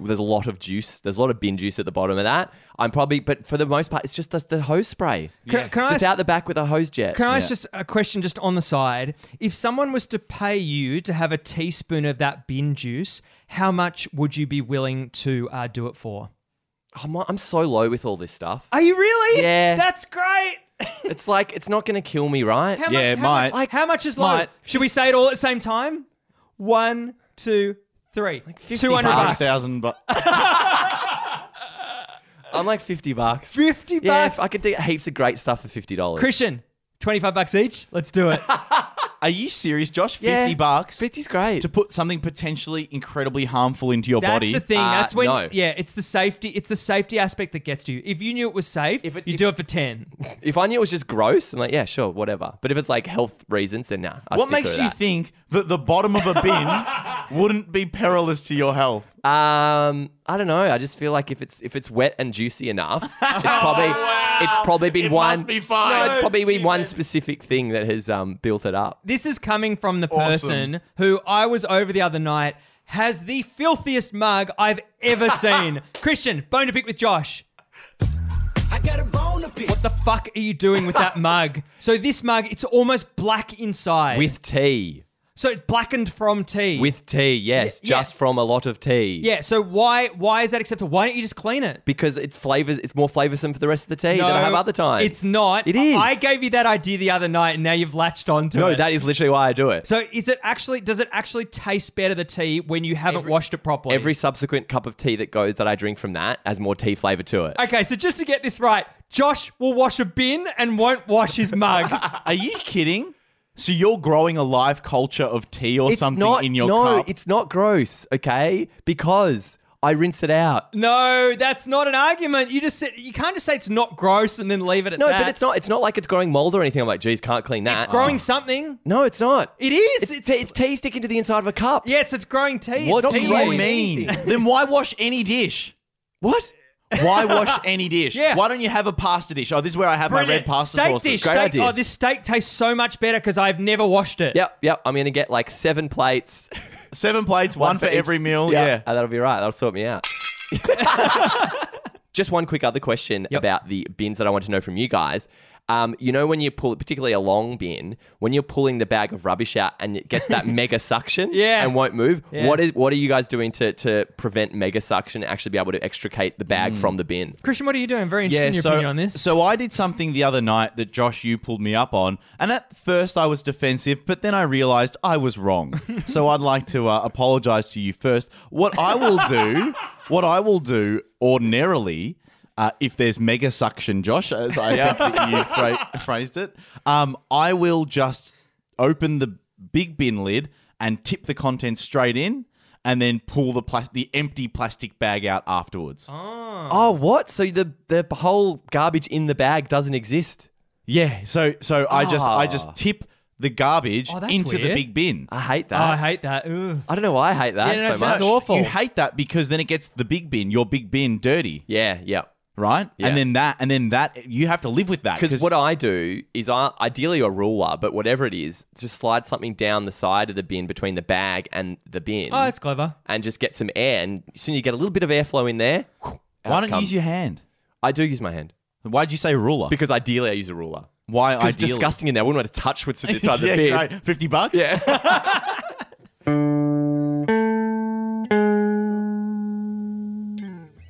Speaker 3: there's a lot of juice. There's a lot of bin juice at the bottom of that. I'm probably, but for the most part, it's just the, the hose spray.
Speaker 1: Can, can I
Speaker 3: just
Speaker 1: ask,
Speaker 3: out the back with a hose jet.
Speaker 1: can I ask just a question just on the side? If someone was to pay you to have a teaspoon of that bin juice, how much would you be willing to uh, do it for?
Speaker 3: I'm, I'm so low with all this stuff.
Speaker 1: Are you really?
Speaker 3: Yeah.
Speaker 1: That's great.
Speaker 3: It's like it's not going to kill me, right?
Speaker 1: How
Speaker 2: Yeah,
Speaker 1: much,
Speaker 2: it
Speaker 1: how
Speaker 2: might.
Speaker 1: Much, like, how much is low?
Speaker 2: Might.
Speaker 1: Should we say it all at the same time? One, two, three. Like
Speaker 3: 50
Speaker 1: 200
Speaker 3: bucks.
Speaker 1: bucks.
Speaker 2: but (laughs)
Speaker 3: I'm like fifty bucks.
Speaker 1: 50
Speaker 3: Yeah,
Speaker 1: bucks.
Speaker 3: I could do heaps of great stuff for fifty dollars.
Speaker 1: Christian, 25 bucks each. Let's do it. (laughs)
Speaker 2: are you serious, Josh?
Speaker 3: Yeah.
Speaker 2: Fifty bucks
Speaker 3: 50's great.
Speaker 2: to put something potentially incredibly harmful into your body.
Speaker 1: That's
Speaker 2: body.
Speaker 1: the thing.
Speaker 3: Uh,
Speaker 1: That's when
Speaker 3: no.
Speaker 1: yeah, it's the safety. It's the safety aspect that gets to you. If you knew it was safe,
Speaker 3: If it-
Speaker 1: you
Speaker 3: if-
Speaker 1: do it for 10.
Speaker 3: If I knew it was just gross, I'm like, yeah, sure, whatever. But if it's like health reasons, then nah. I
Speaker 2: what
Speaker 3: stick
Speaker 2: makes
Speaker 3: with
Speaker 2: you
Speaker 3: that.
Speaker 2: think that the bottom of a bin (laughs) wouldn't be perilous to your health?
Speaker 3: Um, I don't know. I just feel like if it's if it's wet and juicy enough, it's (laughs) probably it's probably been
Speaker 2: It
Speaker 3: one.
Speaker 2: must be fine.
Speaker 3: No, it's
Speaker 2: So
Speaker 3: probably been one specific thing that has um built it up.
Speaker 1: This is coming from the
Speaker 2: Awesome.
Speaker 1: person who I was over the other night has the filthiest mug I've ever (laughs) seen. Christian, bone to pick with Josh.
Speaker 4: I got a bone to pick.
Speaker 1: What the fuck are you doing with that (laughs) mug? So this mug, it's almost black inside.
Speaker 3: With tea,
Speaker 1: so it's blackened from tea.
Speaker 3: with tea, yes,
Speaker 1: Yeah, yeah.
Speaker 3: just from a lot of tea.
Speaker 1: yeah. So why why is that acceptable? Why don't you just clean it?
Speaker 3: because it's flavors. It's more flavorsome for the rest of the tea than I have other times.
Speaker 1: It's not.
Speaker 3: It is.
Speaker 1: I gave you that idea the other night, and now you've latched onto it. no.
Speaker 3: That is literally why I do it.
Speaker 1: So is it actually? Does it actually taste better the tea when you haven't
Speaker 3: Every-
Speaker 1: washed it properly?
Speaker 3: Every subsequent cup of tea that goes that I drink from that has more tea flavor to it.
Speaker 1: Okay, so just to get this right, Josh will wash a bin and won't wash his mug. (laughs)
Speaker 2: Are you kidding? So you're growing a live culture of tea or
Speaker 3: it's
Speaker 2: something
Speaker 3: not.
Speaker 2: in your cup?
Speaker 3: no,
Speaker 2: cup?
Speaker 3: it's not gross. Okay, because I rinse it out.
Speaker 1: no, that's not an argument. You just said you can't just say it's not gross and then leave it at
Speaker 3: No,
Speaker 1: that.
Speaker 3: No, but it's not. It's not like it's growing mold or anything. I'm like, geez, can't clean that.
Speaker 1: It's growing something.
Speaker 3: No, it's not.
Speaker 1: It is.
Speaker 3: It's,
Speaker 1: It's,
Speaker 3: tea, it's tea sticking to the inside of a cup.
Speaker 1: yes, it's growing tea.
Speaker 2: what
Speaker 1: it's
Speaker 2: do you mean? then why wash any dish?
Speaker 3: What?
Speaker 2: Why wash any dish?
Speaker 1: Yeah.
Speaker 2: Why don't you have a pasta dish? Oh, this is where I have my red pasta
Speaker 1: steak
Speaker 2: sauces.
Speaker 1: dish.
Speaker 3: Great
Speaker 1: steak,
Speaker 3: idea.
Speaker 1: Oh, this steak tastes so much better because I've never washed it.
Speaker 3: Yep, yep. I'm gonna get like seven plates. (laughs)
Speaker 2: Seven plates, one, for
Speaker 3: each-
Speaker 2: every meal. Yeah.
Speaker 3: and oh, that'll be right. That'll sort me out. (laughs) (laughs) Just one quick other question
Speaker 1: Yep.
Speaker 3: about the bins that I want to know from you guys. Um, you know when you pull, particularly a long bin, when you're pulling the bag of rubbish out and it gets that (laughs) mega suction,
Speaker 1: Yeah.
Speaker 3: and won't move.
Speaker 1: Yeah.
Speaker 3: What is what are you guys doing to to prevent mega suction and actually be able to extricate the bag from the bin?
Speaker 1: Christian, what are you doing? Very interesting
Speaker 2: Yeah,
Speaker 1: your
Speaker 2: so,
Speaker 1: opinion on this.
Speaker 2: so I did something the other night that Josh, you pulled me up on, and at first I was defensive, but then I realized I was wrong. (laughs) so I'd like to uh, apologize to you first. What I will do, (laughs) what I will do ordinarily, uh, if there's mega suction, Josh, as I think that you phra- phrased it, um, I will just open the big bin lid and tip the contents straight in. And then pull the plas- the empty plastic bag out afterwards.
Speaker 3: Oh, what? So the the whole garbage in the bag doesn't exist?
Speaker 2: Yeah, so so I just I
Speaker 3: Ah.
Speaker 2: just tip the garbage
Speaker 1: Oh, that's
Speaker 2: into the
Speaker 1: weird.
Speaker 2: big bin.
Speaker 3: I hate
Speaker 1: oh,
Speaker 3: that.
Speaker 1: I hate that. Ugh.
Speaker 3: I don't know why I hate that
Speaker 1: Yeah, no,
Speaker 3: so
Speaker 1: it
Speaker 3: much.
Speaker 1: sounds awful.
Speaker 2: You hate that because then it gets the big bin, your big bin, dirty,
Speaker 3: Yeah, yeah.
Speaker 2: Right?
Speaker 3: Yeah.
Speaker 2: And then that, and then that, you have to live with that.
Speaker 3: Because what I do is I ideally a ruler, but whatever it is, just slide something down the side of the bin between the bag and the bin,
Speaker 1: Oh, that's clever.
Speaker 3: and just get some air. And as soon as you get a little bit of airflow in there,
Speaker 2: why don't you use your hand?
Speaker 3: I do use my hand
Speaker 2: Why'd you say ruler?
Speaker 3: because ideally I use a ruler.
Speaker 2: Why
Speaker 3: Because it's disgusting in there. I wouldn't want to touch what's (laughs) inside the
Speaker 2: yeah,
Speaker 3: bin.
Speaker 2: great. Fifty bucks.
Speaker 3: Yeah. (laughs)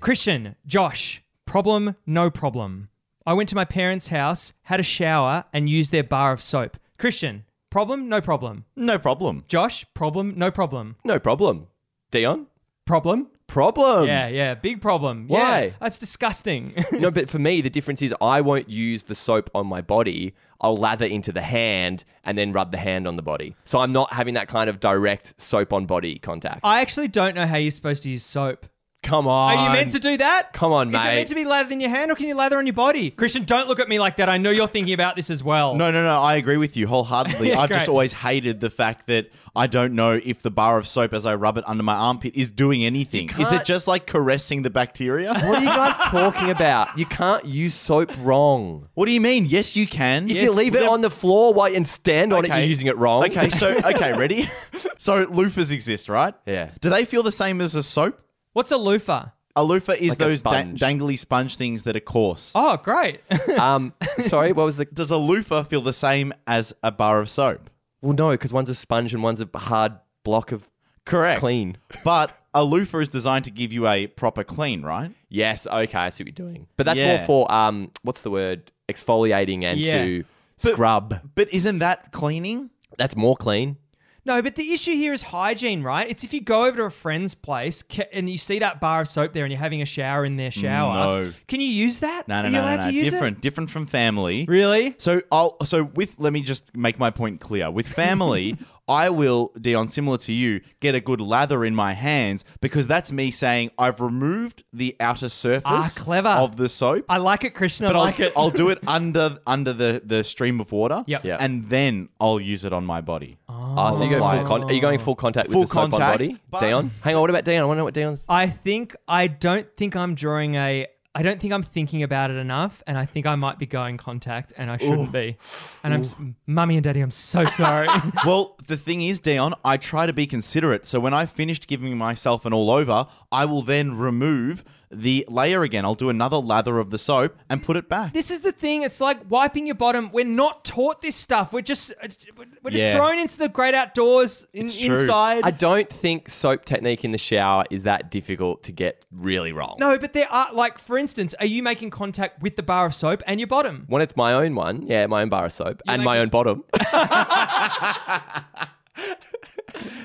Speaker 1: Christian, Josh, problem, no problem. I went to my parents' house, had a shower, and used their bar of soap. Christian, problem, no problem.
Speaker 2: no problem.
Speaker 1: Josh, problem, no problem.
Speaker 3: no problem. Dion,
Speaker 1: Problem?
Speaker 3: problem.
Speaker 1: Yeah, yeah, big problem.
Speaker 3: Why?
Speaker 1: Yeah, that's disgusting. (laughs)
Speaker 3: no, but for me, the difference is I won't use the soap on my body. I'll lather into the hand and then rub the hand on the body. So I'm not having that kind of direct soap on body contact.
Speaker 1: I actually don't know how you're supposed to use soap.
Speaker 3: Come on.
Speaker 1: Are you meant to do that?
Speaker 3: Come on, mate.
Speaker 1: Is it
Speaker 3: mate.
Speaker 1: meant to be lathered in your hand or can you lather on your body? Christian, don't look at me like that. I know you're thinking about this as well.
Speaker 2: No, no, no. I agree with you wholeheartedly.
Speaker 1: Yeah, (laughs)
Speaker 2: I've just always hated the fact that I don't know if the bar of soap as I rub it under my armpit is doing anything. Is it just like caressing the bacteria?
Speaker 3: What are you (laughs) guys talking about? You can't use soap wrong.
Speaker 2: what do you mean? Yes, you can.
Speaker 3: If you leave it on the floor while and stand on it,
Speaker 2: Okay.
Speaker 3: you're using it wrong.
Speaker 2: Okay, so okay, (laughs) ready? so loofahs exist, right?
Speaker 3: Yeah.
Speaker 2: Do they feel the same as a soap?
Speaker 1: What's a loofah?
Speaker 2: A loofah is
Speaker 3: Like a
Speaker 2: those da-
Speaker 3: sponge.
Speaker 2: dangly sponge things that are coarse.
Speaker 1: Oh, great. (laughs)
Speaker 3: Um, sorry, what was the?
Speaker 2: Does a loofah feel the same as a bar of soap?
Speaker 3: Well, no, because one's a sponge and one's a hard block of
Speaker 2: Correct.
Speaker 3: clean.
Speaker 2: But a loofah is designed to give you a proper clean, right?
Speaker 3: Yes, okay, I see what you're doing. But that's
Speaker 2: Yeah.
Speaker 3: more for um, what's the word? Exfoliating and
Speaker 1: Yeah.
Speaker 3: to
Speaker 2: But-
Speaker 3: scrub.
Speaker 2: But isn't that cleaning?
Speaker 3: That's more clean.
Speaker 1: No, but the issue here is hygiene, right? It's if you go over to a friend's place ca- and you see that bar of soap there and you're having a shower in their shower.
Speaker 2: No.
Speaker 1: Can you use that?
Speaker 2: No, no,
Speaker 1: Are you
Speaker 2: no, no,
Speaker 1: allowed
Speaker 2: no.
Speaker 1: to use
Speaker 2: Different, different from family.
Speaker 1: Really?
Speaker 2: So I'll so with let me just make my point clear. With family, (laughs) I will, Dion, similar to you, get a good lather in my hands because that's me saying I've removed the outer surface
Speaker 1: Ah, clever.
Speaker 2: of the soap.
Speaker 1: I like it, Christian. I
Speaker 2: but
Speaker 1: like
Speaker 2: I'll,
Speaker 1: it.
Speaker 2: I'll do it (laughs) under under the, the stream of water.
Speaker 1: Yep.
Speaker 3: Yep.
Speaker 2: And then I'll use it on my body.
Speaker 3: Oh, so you go full
Speaker 2: it.
Speaker 3: con- Are you going full contact with
Speaker 2: Full
Speaker 3: the soap
Speaker 2: contact,
Speaker 3: on body? Dion? Hang on, what about Dion? I want to know what Dion's.
Speaker 1: I think I don't think I'm drawing a. I don't think I'm thinking about it enough, and I think I might be going contact, and I shouldn't be. And I'm, s- mummy and daddy, I'm so sorry. (laughs) (laughs)
Speaker 2: well, the thing is, Dion, I try to be considerate. So when I've finished giving myself an all over, I will then remove the layer again. I'll do another lather of the soap and put it back.
Speaker 1: this is the thing. It's like wiping your bottom. We're not taught this stuff. We're just uh, we're just
Speaker 2: Yeah.
Speaker 1: thrown into the great outdoors in,
Speaker 2: It's true.
Speaker 1: inside.
Speaker 3: I don't think soap technique in the shower is that difficult to get really wrong.
Speaker 1: no, but there are like, for instance, are you making contact with the bar of soap and your bottom?
Speaker 3: When it's my own one, yeah, my own bar of soap and
Speaker 1: like-
Speaker 3: my own bottom. (laughs) (laughs)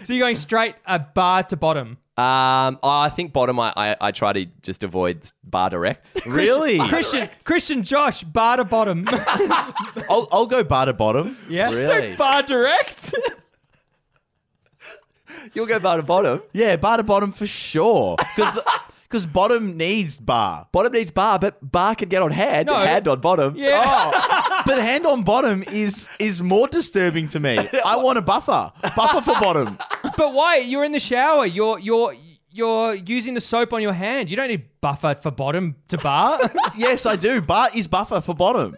Speaker 1: So you're going straight uh, bar to bottom.
Speaker 3: Um, I think bottom. I, I, I try to just avoid bar direct. (laughs)
Speaker 2: really?
Speaker 1: Christian, Christian, Josh, bar to bottom. (laughs)
Speaker 2: I'll, I'll go bar to bottom.
Speaker 1: yeah,
Speaker 2: Really?
Speaker 1: so bar direct. (laughs)
Speaker 3: You'll go bar to bottom.
Speaker 2: Yeah, bar to bottom for sure. Because bottom needs bar.
Speaker 3: Bottom needs bar, but bar can get on hand.
Speaker 1: No.
Speaker 3: Hand on bottom.
Speaker 1: yeah.
Speaker 2: Oh, but hand on bottom is is more disturbing to me. (laughs) I want a buffer. Buffer for bottom.
Speaker 1: But why? You're in the shower. You're you're you're using the soap on your hand. You don't need buffer for bottom to bar. (laughs)
Speaker 2: Yes, I do. Bar is buffer for bottom.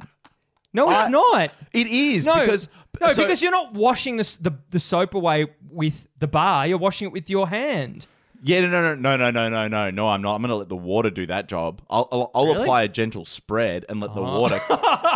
Speaker 1: no, it's
Speaker 2: I-
Speaker 1: not.
Speaker 2: It is
Speaker 1: No,
Speaker 2: because
Speaker 1: no,
Speaker 2: so-
Speaker 1: because you're not washing the, s- the the soap away with the bar. You're washing it with your hand.
Speaker 2: Yeah, no, no, no, no, no, no, no, no. I'm not. I'm going to let the water do that job. I'll, I'll, I'll
Speaker 1: Really?
Speaker 2: apply a gentle spread and let the oh. water (laughs)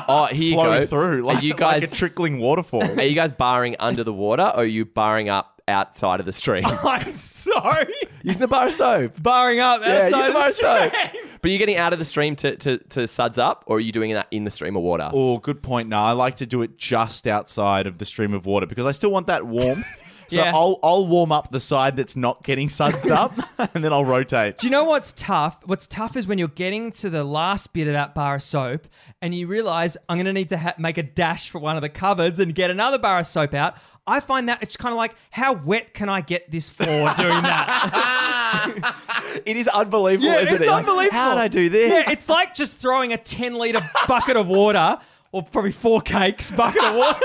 Speaker 3: Oh, here you
Speaker 2: flow
Speaker 3: go.
Speaker 2: through like,
Speaker 3: are you (laughs)
Speaker 2: like
Speaker 3: guys
Speaker 2: a trickling waterfall. (laughs)
Speaker 3: are you guys barring under the water, or are you barring up outside of the stream?
Speaker 1: I'm sorry.
Speaker 3: Using the bar of soap.
Speaker 1: Barring up
Speaker 3: Yeah,
Speaker 1: outside
Speaker 3: use the bar
Speaker 1: the
Speaker 3: of soap.
Speaker 1: stream.
Speaker 3: But are getting out of the stream to, to, to suds up, or are you doing that in the stream of water?
Speaker 2: oh, good point. No, I like to do it just outside of the stream of water because I still want that warmth. So
Speaker 1: Yeah.
Speaker 2: I'll I'll warm up the side that's not getting sudsed up, (laughs) and then I'll rotate.
Speaker 1: Do you know what's tough? What's tough is when you're getting to the last bit of that bar of soap and you realize I'm going to need to ha- make a dash for one of the cupboards and get another bar of soap out. I find that it's kind of like, how wet can I get this floor (laughs) doing that? (laughs)
Speaker 3: It is unbelievable,
Speaker 1: Yeah,
Speaker 3: isn't
Speaker 1: it's
Speaker 3: it? Like,
Speaker 1: unbelievable.
Speaker 3: How did I do this?
Speaker 1: yeah, it's like just throwing a 10 litre bucket of water or probably four cakes bucket of water.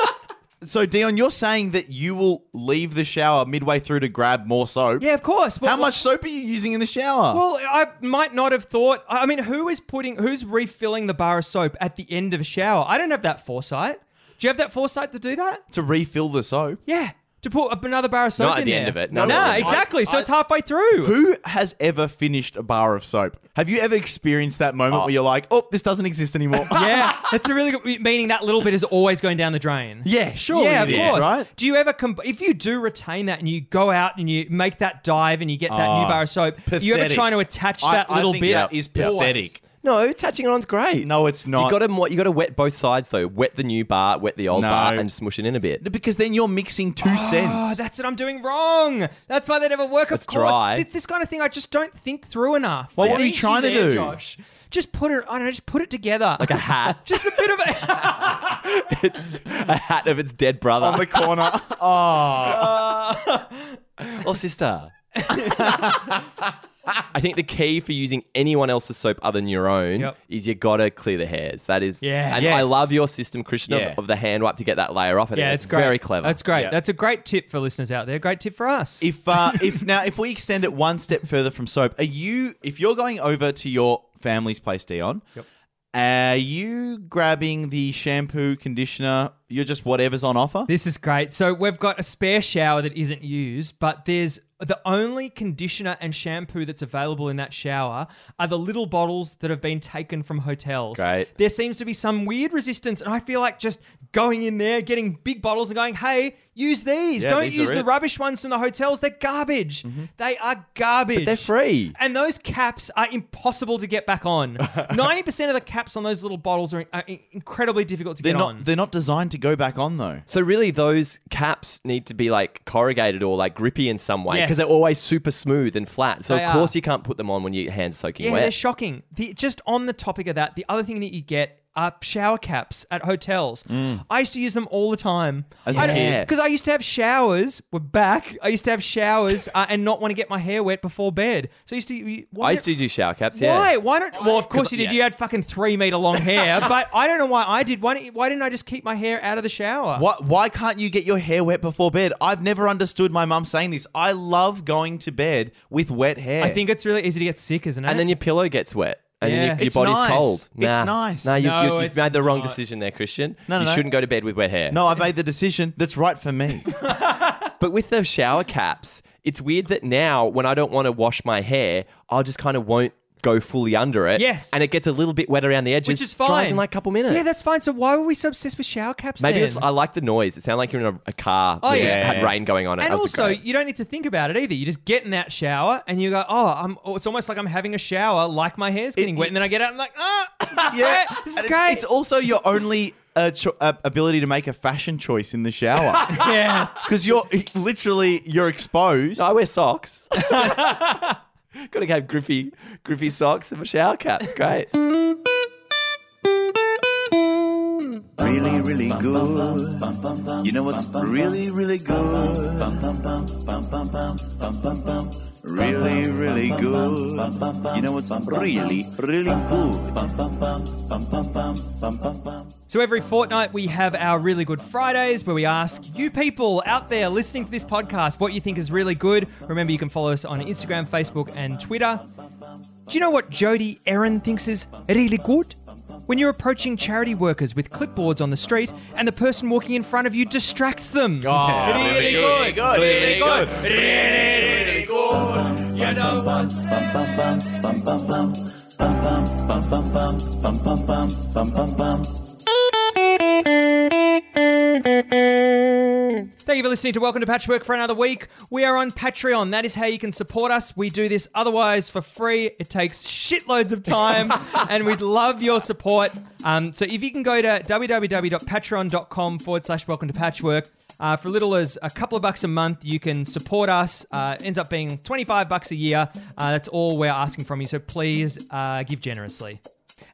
Speaker 2: So Dion, you're saying that you will leave the shower midway through to grab more soap?
Speaker 1: yeah, of course. But
Speaker 2: How much soap are you using in the shower?
Speaker 1: Well, I might not have thought. I mean, who is putting, who's refilling the bar of soap at the end of a shower? I don't have that foresight. Do you have that foresight to do that?
Speaker 2: to refill the soap.
Speaker 1: Yeah, to put another bar of soap
Speaker 3: Not at
Speaker 1: in
Speaker 3: the
Speaker 1: there.
Speaker 3: end of it.
Speaker 1: No,
Speaker 3: No, no, no.
Speaker 1: exactly. so
Speaker 2: I-
Speaker 1: it's halfway through.
Speaker 2: Who has ever finished a bar of soap? Have you ever experienced that moment oh. where you're like, "Oh, this doesn't exist anymore"? (laughs)
Speaker 1: yeah, that's a really good meaning. That little bit is always going down the drain.
Speaker 2: yeah, sure.
Speaker 1: yeah, of
Speaker 2: is,
Speaker 1: course.
Speaker 2: right?
Speaker 1: Do you ever, comp- if you do retain that and you go out and you make that dive and you get that
Speaker 2: Oh,
Speaker 1: new ah, bar of soap, you ever
Speaker 2: pathetic.
Speaker 1: trying to attach
Speaker 2: I-
Speaker 1: that
Speaker 2: I
Speaker 1: little
Speaker 2: think
Speaker 1: bit?
Speaker 2: that is
Speaker 1: Always.
Speaker 2: pathetic.
Speaker 3: No, touching it on's great.
Speaker 2: No, it's not.
Speaker 3: You got to you got to wet both sides though. Wet the new bar, wet the old
Speaker 2: No.
Speaker 3: bar, and smush it in a bit.
Speaker 2: because then you're mixing two
Speaker 1: Oh,
Speaker 2: scents.
Speaker 1: that's what I'm doing wrong. That's why they never work.
Speaker 3: It's
Speaker 1: of course.
Speaker 3: dry.
Speaker 1: It's this kind of thing I just don't think through enough.
Speaker 2: Well, what
Speaker 1: What
Speaker 2: are you trying to
Speaker 1: there,
Speaker 2: do?
Speaker 1: Josh? Just put it. I don't know. Just put it together
Speaker 3: Like a hat. (laughs)
Speaker 1: just a bit of a. (laughs)
Speaker 3: it's a hat of its dead brother
Speaker 2: on the corner. (laughs) oh,
Speaker 3: or sister. (laughs) I think the key for using anyone else's soap other than your own
Speaker 1: Yep.
Speaker 3: is you gotta clear the hairs. That is,
Speaker 1: Yeah.
Speaker 3: And
Speaker 2: Yes.
Speaker 3: I love your system, Krishna,
Speaker 2: Yeah.
Speaker 3: of, of the hand wipe to get that layer off. I think
Speaker 1: yeah,
Speaker 3: it's
Speaker 1: it's great.
Speaker 3: very clever.
Speaker 1: That's great.
Speaker 2: Yeah.
Speaker 1: That's a great tip for listeners out there. Great tip for us.
Speaker 2: if uh, (laughs) if now if we extend it one step further from soap, are you if you're going over to your family's place, Dion?
Speaker 1: Yep.
Speaker 2: Are you grabbing the shampoo, conditioner? You're just whatever's on offer.
Speaker 1: This is great. So we've got a spare shower that isn't used, but there's the only conditioner and shampoo that's available in that shower are the little bottles that have been taken from hotels.
Speaker 3: Great.
Speaker 1: There seems to be some weird resistance, and I feel like just going in there, getting big bottles, and going, "Hey, use these.
Speaker 2: Yeah,
Speaker 1: Don't
Speaker 2: these
Speaker 1: use the
Speaker 2: it."
Speaker 1: rubbish ones from the hotels. They're garbage. Mm-hmm. They are garbage.
Speaker 3: They're free.
Speaker 1: And those caps are impossible to get back on. (laughs) Ninety percent of the caps on those little bottles are, are incredibly difficult to
Speaker 2: They're
Speaker 1: get
Speaker 2: not.
Speaker 1: on.
Speaker 2: They're not designed to go back on though.
Speaker 3: So really, those caps need to be like corrugated or like grippy in some way because
Speaker 1: Yes.
Speaker 3: they're always super smooth and flat. So
Speaker 1: They
Speaker 3: of course
Speaker 1: are.
Speaker 3: you can't put them on when your hands soaking
Speaker 1: Yeah,
Speaker 3: wet.
Speaker 1: they're shocking. The, just on the topic of that, the other thing that you get are shower caps at hotels. I used to use them all the time.
Speaker 2: As a kid.
Speaker 1: Because I used to have showers. We're back. I used to have showers uh, and not want to get my hair wet before bed. So I used to. Why
Speaker 3: I used to do shower caps. Yeah.
Speaker 1: Why? Why don't? Well, of course you did.
Speaker 3: yeah.
Speaker 1: You had fucking three meter long hair, (laughs) but I don't know why I did. Why didn't, why didn't I just keep my hair out of the shower?
Speaker 2: Why, why can't you get your hair wet before bed? I've never understood my mum saying this. I love going to bed with wet hair.
Speaker 1: I think it's really easy to get sick, isn't it?
Speaker 3: And then your pillow gets wet. And
Speaker 1: Yeah.
Speaker 3: your, your
Speaker 2: It's
Speaker 3: body's
Speaker 2: nice.
Speaker 3: cold.
Speaker 2: It's nice.
Speaker 3: Nah, you've,
Speaker 1: No,
Speaker 3: you've, you've made the wrong
Speaker 1: not.
Speaker 3: decision there, Christian.
Speaker 2: No, no,
Speaker 3: you
Speaker 2: no.
Speaker 3: shouldn't go to bed with wet hair.
Speaker 2: no, I made the decision that's right for me. (laughs)
Speaker 3: But with the shower caps, it's weird that now when I don't want to wash my hair, I'll just kind of won't go fully under it.
Speaker 1: Yes.
Speaker 3: And it gets a little bit wet around the edges.
Speaker 1: which is fine.
Speaker 3: Dries in like a couple minutes.
Speaker 1: Yeah, that's fine. So why were we so obsessed with shower caps?
Speaker 3: Maybe
Speaker 1: then?
Speaker 3: it's, I like the noise. It sounded like you're in a, a car
Speaker 1: Oh,
Speaker 3: that
Speaker 1: yeah.
Speaker 3: had rain going on it.
Speaker 1: And
Speaker 3: That was
Speaker 1: also,
Speaker 3: great.
Speaker 1: you don't need to think about it either. You just get in that shower and you go, "Oh, I'm." oh, It's almost like I'm having a shower, like my hair's getting wet, and then I get out and I'm like, "Ah, this is
Speaker 2: yeah,
Speaker 1: great. This is
Speaker 2: And it's,
Speaker 1: great."
Speaker 2: it's also your only uh, cho- uh, ability to make a fashion choice in the shower (laughs)
Speaker 1: yeah, (laughs)
Speaker 2: because you're literally you're exposed.
Speaker 3: I wear socks. (laughs) Got to have grippy, grippy socks and a shower cap. It's great.
Speaker 5: really, really good. You know what's really, really good? Really, really good. You know what's really, really good?
Speaker 1: So every fortnight we have our really good Fridays where we ask you people out there listening to this podcast what you think is really good. Remember, you can follow us on Instagram, Facebook, and Twitter. Do you know what Jody Erin thinks is really good? When you're approaching charity workers with clipboards on the street and the person walking in front of you distracts them.
Speaker 3: Oh,
Speaker 1: really, good, really good, really good. You know Thank you for listening to Welcome to Patchwork for another week. We are on Patreon. That is how you can support us. We do this otherwise for free. It takes shitloads of time, (laughs) and we'd love your support. Um, so if you can go to www.patreon.com forward slash welcome to patchwork, uh, for little as a couple of bucks a month, you can support us. Uh, ends up being 25 bucks a year. Uh, that's all we're asking from you. So please uh, give generously.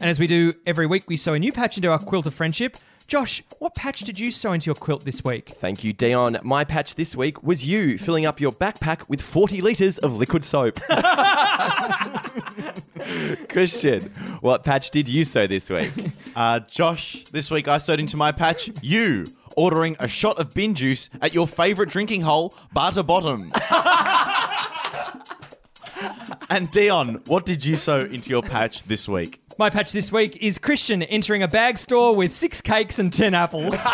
Speaker 1: And as we do every week, we sew a new patch into our quilt of friendship. Josh, what patch did you sew into your quilt this week?
Speaker 3: Thank you, Dion. My patch this week was you filling up your backpack with 40 litres of liquid soap. (laughs) Christian, what patch did you sew this week? (laughs)
Speaker 2: Uh, Josh, this week I sewed into my patch you ordering a shot of bin juice at your favorite drinking hole, Barter Bottom. (laughs) and Dion, what did you sew into your patch this week?
Speaker 1: My patch this week is Christian entering a bag store with six cakes and ten apples. (laughs)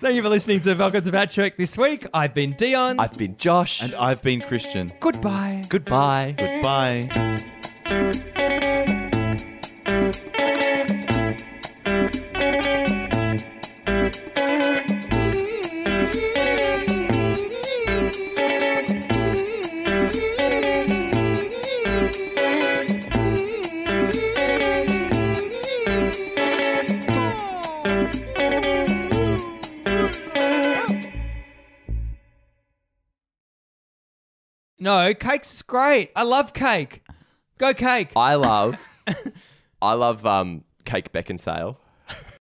Speaker 1: Thank you for listening to Welcome to Patchwork this week. I've been Dion.
Speaker 3: I've been Josh.
Speaker 2: And I've been Christian.
Speaker 1: Goodbye.
Speaker 3: Goodbye.
Speaker 2: Goodbye.
Speaker 1: No, cake's great. I love cake. Go cake.
Speaker 3: I love, I love um, Cake Beckinsale.